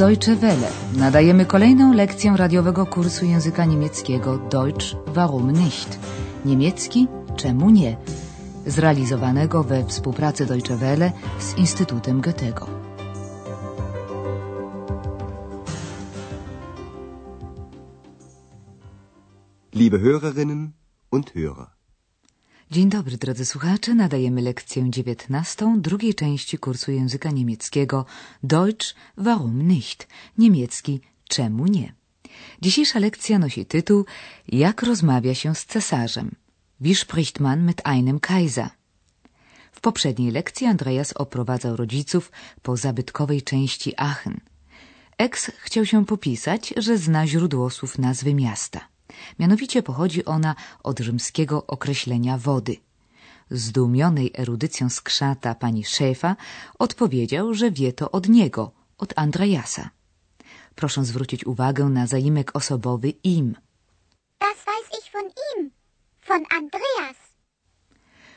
Deutsche Welle. Nadajemy kolejną lekcję radiowego kursu języka niemieckiego Deutsch warum nicht? Niemiecki czemu nie? Zrealizowanego we współpracy Deutsche Welle z Instytutem Goethego. Liebe Hörerinnen und Hörer. Dzień dobry, drodzy słuchacze. Nadajemy lekcję dziewiętnastą drugiej części kursu języka niemieckiego Deutsch warum nicht? Niemiecki czemu nie? Dzisiejsza lekcja nosi tytuł Jak rozmawia się z cesarzem? Wie spricht man mit einem Kaiser? W poprzedniej lekcji Andreas oprowadzał rodziców po zabytkowej części Aachen. Ex chciał się popisać, że zna źródło słów nazwy miasta. Mianowicie pochodzi ona od rzymskiego określenia wody. Zdumionej erudycją skrzata pani szefa odpowiedział, że wie to od niego, od Andreasa. Proszę zwrócić uwagę na zaimek osobowy im. Das weiß ich von ihm, von Andreas.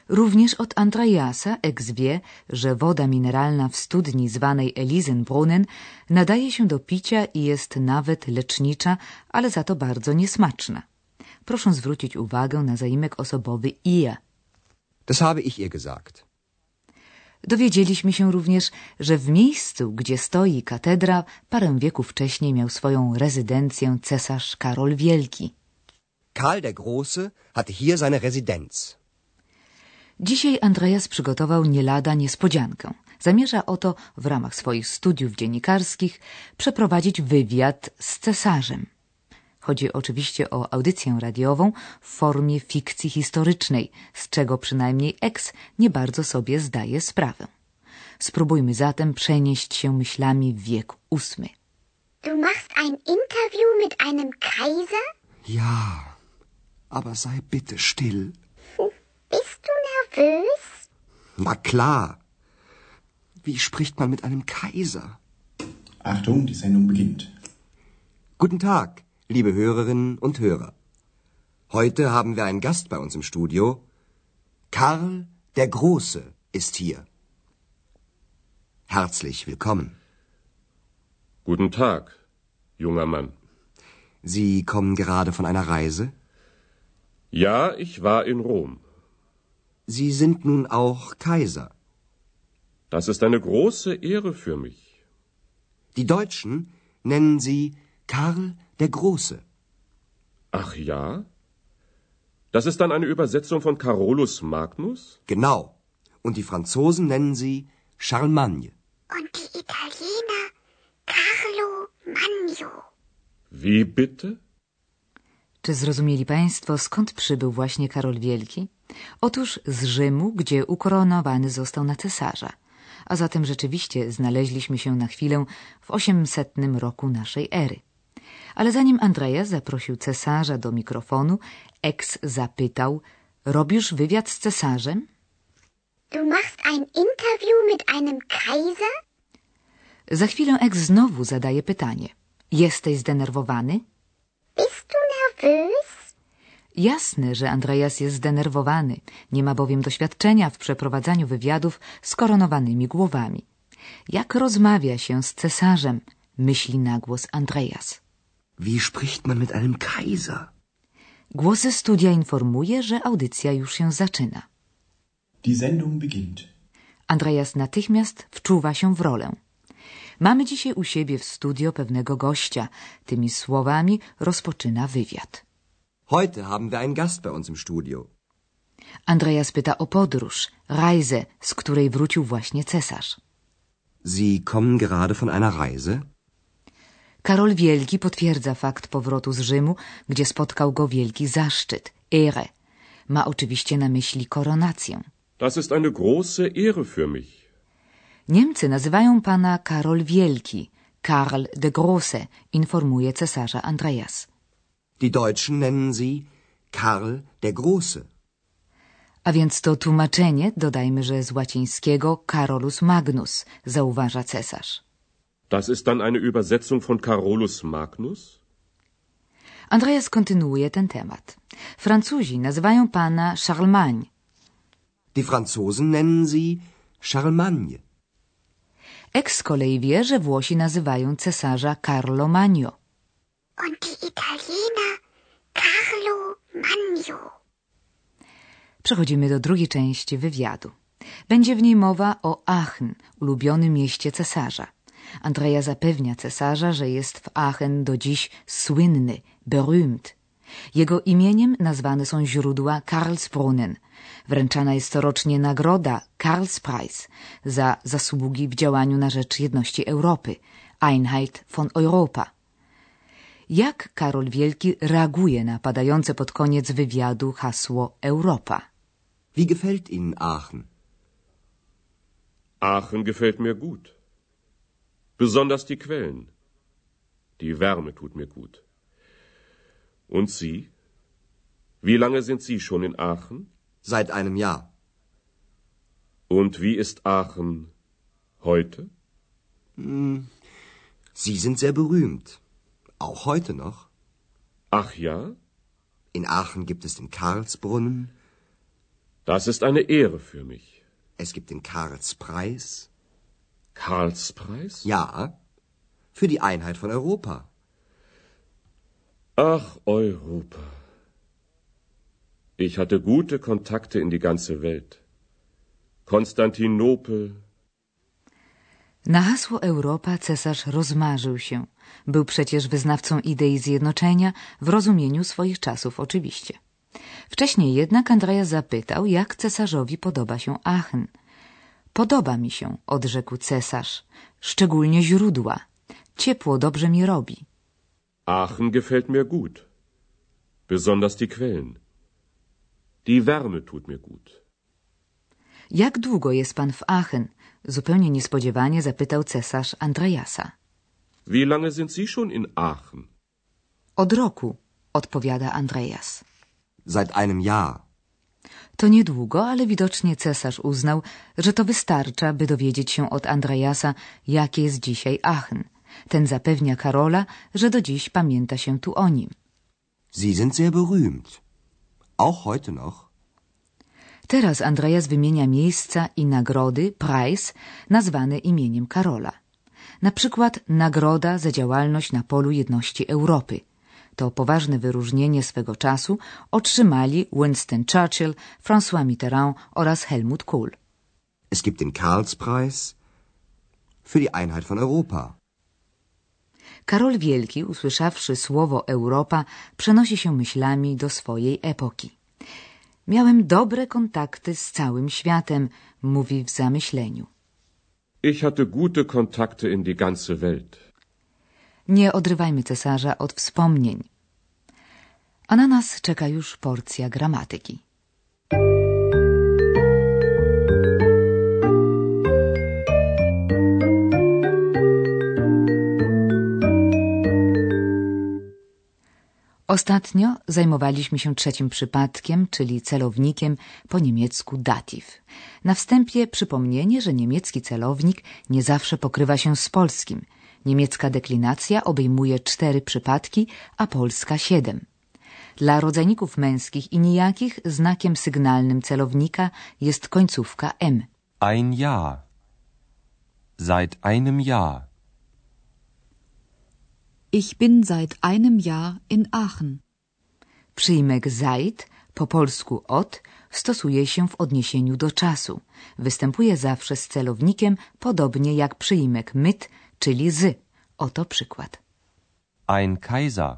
Również od Andreasa ex wie, że woda mineralna w studni zwanej Elisenbrunnen nadaje się do picia i jest nawet lecznicza, ale za to bardzo niesmaczna. Proszę zwrócić uwagę na zaimek osobowy ihr. Das habe ich ihr gesagt. Dowiedzieliśmy się również, że w miejscu, gdzie stoi katedra, parę wieków wcześniej miał swoją rezydencję cesarz Karol Wielki. Karl der Große hatte hier seine Residenz. Dzisiaj Andreas przygotował nie lada niespodziankę. Zamierza oto w ramach swoich studiów dziennikarskich przeprowadzić wywiad z cesarzem. Chodzi oczywiście o audycję radiową w formie fikcji historycznej, z czego przynajmniej ex nie bardzo sobie zdaje sprawę. Spróbujmy zatem przenieść się myślami w wiek ósmy. Du machst ein Interview mit einem Kaiser? Ja, aber sei bitte still. Bist du nervös? Na klar. Wie spricht man mit einem Kaiser? Achtung, die Sendung beginnt. Guten Tag, liebe Hörerinnen und Hörer. Heute haben wir einen Gast bei uns im Studio. Karl der Große ist hier. Herzlich willkommen. Guten Tag, junger Mann. Sie kommen gerade von einer Reise? Ja, ich war in Rom. Sie sind nun auch Kaiser. Das ist eine große Ehre für mich. Die Deutschen nennen Sie Karl der Große. Ach ja? Das ist dann eine Übersetzung von Carolus Magnus? Genau. Und die Franzosen nennen Sie Charlemagne. Und die Italiener Carlo Magno. Wie bitte? Czy zrozumieli Państwo, skąd przybył właśnie Karol Wielki? Otóż z Rzymu, gdzie ukoronowany został na cesarza. A zatem rzeczywiście znaleźliśmy się na chwilę w 800 roku naszej ery. Ale zanim Andreas zaprosił cesarza do mikrofonu, ex zapytał: Robisz wywiad z cesarzem? Du machst ein Interview mit einem Kaiser? Za chwilę ex znowu zadaje pytanie: Jesteś zdenerwowany? Bist du nervös? Jasne, że Andreas jest zdenerwowany, nie ma bowiem doświadczenia w przeprowadzaniu wywiadów z koronowanymi głowami. Jak rozmawia się z cesarzem? myśli na głos Andreas. Wie spricht man mit einem Kaiser? Głos ze studia informuje, że audycja już się zaczyna. Die Sendung beginnt. Andreas natychmiast wczuwa się w rolę. Mamy dzisiaj u siebie w studio pewnego gościa. Tymi słowami rozpoczyna wywiad. Heute haben wir einen Gast bei uns im Studio. Andreas pyta o podróż, Reise, z której wrócił właśnie cesarz. Sie kommen gerade von einer Reise? Karol Wielki potwierdza fakt powrotu z Rzymu, gdzie spotkał go wielki zaszczyt, Ehre. Ma oczywiście na myśli koronację. Das ist eine große Ehre für mich. Niemcy nazywają pana Karol Wielki, Karl de Große, informuje cesarza Andreas. Die Deutschen nennen Sie Karl der Große. A więc to tłumaczenie, dodajmy, że z łacińskiego Carolus Magnus, zauważa cesarz. Das ist dann eine Übersetzung von Carolus Magnus? Andreas kontynuuje ten temat. Francuzi nazywają pana Charlemagne. Die Franzosen nennen Sie Charlemagne. Eks z kolei wie, że Włosi nazywają cesarza Carlo Magno. Und die Italiener Carlo Magno. Przechodzimy do drugiej części wywiadu. Będzie w niej mowa o Aachen, ulubionym mieście cesarza. Andrea zapewnia cesarza, że jest w Aachen do dziś słynny, berühmt. Jego imieniem nazwane są źródła Karlsbrunnen. Wręczana jest corocznie nagroda Karlspreis za zasługi w działaniu na rzecz jedności Europy, Einheit von Europa. Jak Karol Wielki reaguje na padające pod koniec wywiadu hasło Europa? Wie gefällt Ihnen Aachen? Aachen gefällt mir gut. Besonders die Quellen. Die Wärme tut mir gut. Und Sie? Wie lange sind Sie schon in Aachen? Seit einem Jahr. Und wie ist Aachen heute? Sie sind sehr berühmt. Auch heute noch. Ach ja? In Aachen gibt es den Karlsbrunnen, Das ist eine Ehre für mich. es gibt den Karlspreis. Karlspreis? Ja, für die Einheit von Europa. Ach, Europa. Ich hatte gute Kontakte in die ganze Welt. Konstantinopel, Na hasło Europa cesarz rozmarzył się. Był przecież wyznawcą idei zjednoczenia w rozumieniu swoich czasów oczywiście. Wcześniej jednak Andrea zapytał, jak cesarzowi podoba się Aachen. Podoba mi się, odrzekł cesarz, szczególnie źródła. Ciepło dobrze mi robi. Aachen gefällt mir gut. Besonders die Quellen. Die Wärme tut mir gut. Jak długo jest pan w Aachen? Zupełnie niespodziewanie zapytał cesarz Andreasa. Wie lange sind Sie schon in Aachen? Od roku, odpowiada Andreas. Seit einem Jahr. To niedługo, ale widocznie cesarz uznał, że to wystarcza, by dowiedzieć się od Andreasa, jakie jest dzisiaj Aachen. Ten zapewnia Karola, że do dziś pamięta się tu o nim. Sie sind sehr berühmt. Auch heute noch. Teraz Andreas wymienia miejsca i nagrody, Preis, nazwane imieniem Karola. Na przykład nagroda za działalność na polu jedności Europy. To poważne wyróżnienie swego czasu otrzymali Winston Churchill, François Mitterrand oraz Helmut Kohl. Es gibt den Karlspreis für die Einheit von Europa. Karol Wielki, usłyszawszy słowo Europa, przenosi się myślami do swojej epoki. Miałem dobre kontakty z całym światem, mówi w zamyśleniu. Ich hatte gute Kontakte in die ganze Welt. Nie odrywajmy cesarza od wspomnień. A na nas czeka już porcja gramatyki. Ostatnio zajmowaliśmy się trzecim przypadkiem, czyli celownikiem po niemiecku dativ. Na wstępie przypomnienie, że niemiecki celownik nie zawsze pokrywa się z polskim. Niemiecka deklinacja obejmuje cztery przypadki, a polska siedem. Dla rodzajników męskich i nijakich znakiem sygnalnym celownika jest końcówka M. Ein Jahr. Seit einem Jahr. Ich bin seit einem Jahr in Aachen. Przyjmek seit, po polsku od, stosuje się w odniesieniu do czasu. Występuje zawsze z celownikiem, podobnie jak przyjmek mit, czyli z. Oto przykład. Ein Kaiser.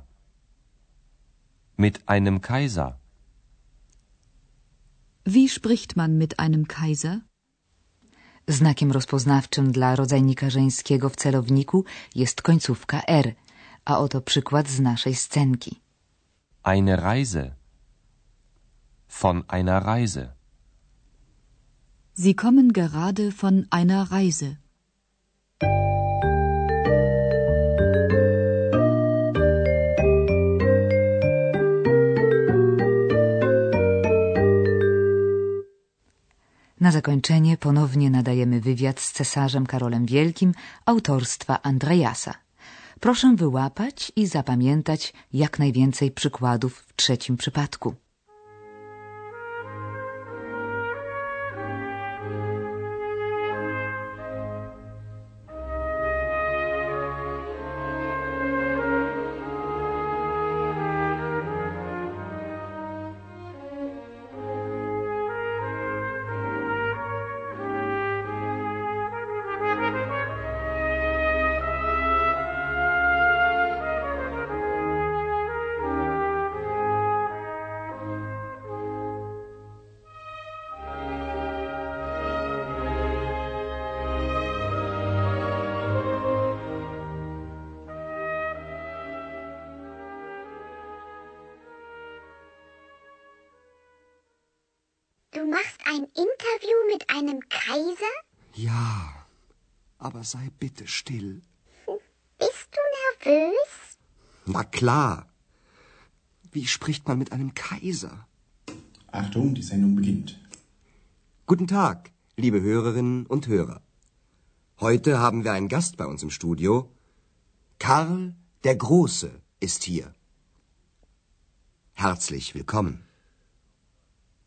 Mit einem Kaiser. Wie spricht man mit einem Kaiser? Znakiem rozpoznawczym dla rodzajnika żeńskiego w celowniku jest końcówka R, a oto przykład z naszej scenki. Eine Reise. Von einer Reise. Sie kommen gerade von einer Reise. Na zakończenie ponownie nadajemy wywiad z cesarzem Karolem Wielkim autorstwa Andreasa. Proszę wyłapać i zapamiętać jak najwięcej przykładów w trzecim przypadku. Du machst ein Interview mit einem Kaiser? Ja, aber sei bitte still. Bist du nervös? Na klar. Wie spricht man mit einem Kaiser? Achtung, die Sendung beginnt. Guten Tag, liebe Hörerinnen und Hörer. Heute haben wir einen Gast bei uns im Studio. Karl der Große ist hier. Herzlich willkommen.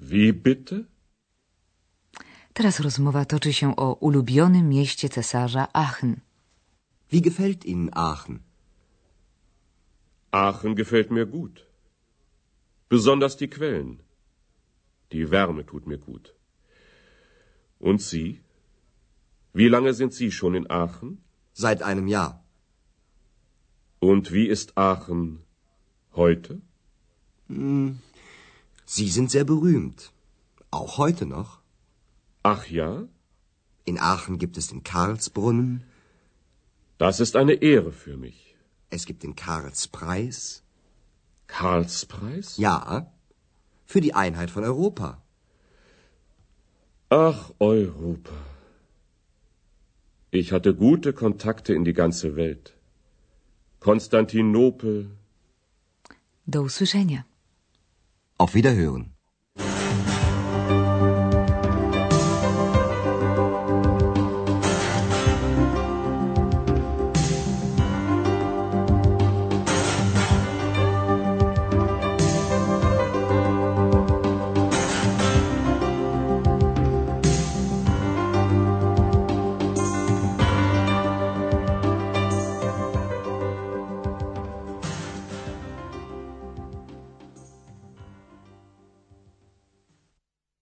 Wie bitte? Teraz rozmowa toczy się o ulubionym mieście cesarza Aachen. Wie gefällt Ihnen Aachen? Aachen gefällt mir gut. Besonders die Quellen. Die Wärme tut mir gut. Und Sie? Wie lange sind Sie schon in Aachen? Seit einem Jahr. Und wie ist Aachen heute? Sie sind sehr berühmt. Auch heute noch. Ach ja? In Aachen gibt es den Karlsbrunnen, Das ist eine Ehre für mich. es gibt den Karlspreis. Karlspreis? Ja, für die Einheit von Europa. Ach, Europa. Ich hatte gute Kontakte in die ganze Welt. Konstantinopel, Do usłyszenia. Auf Wiederhören.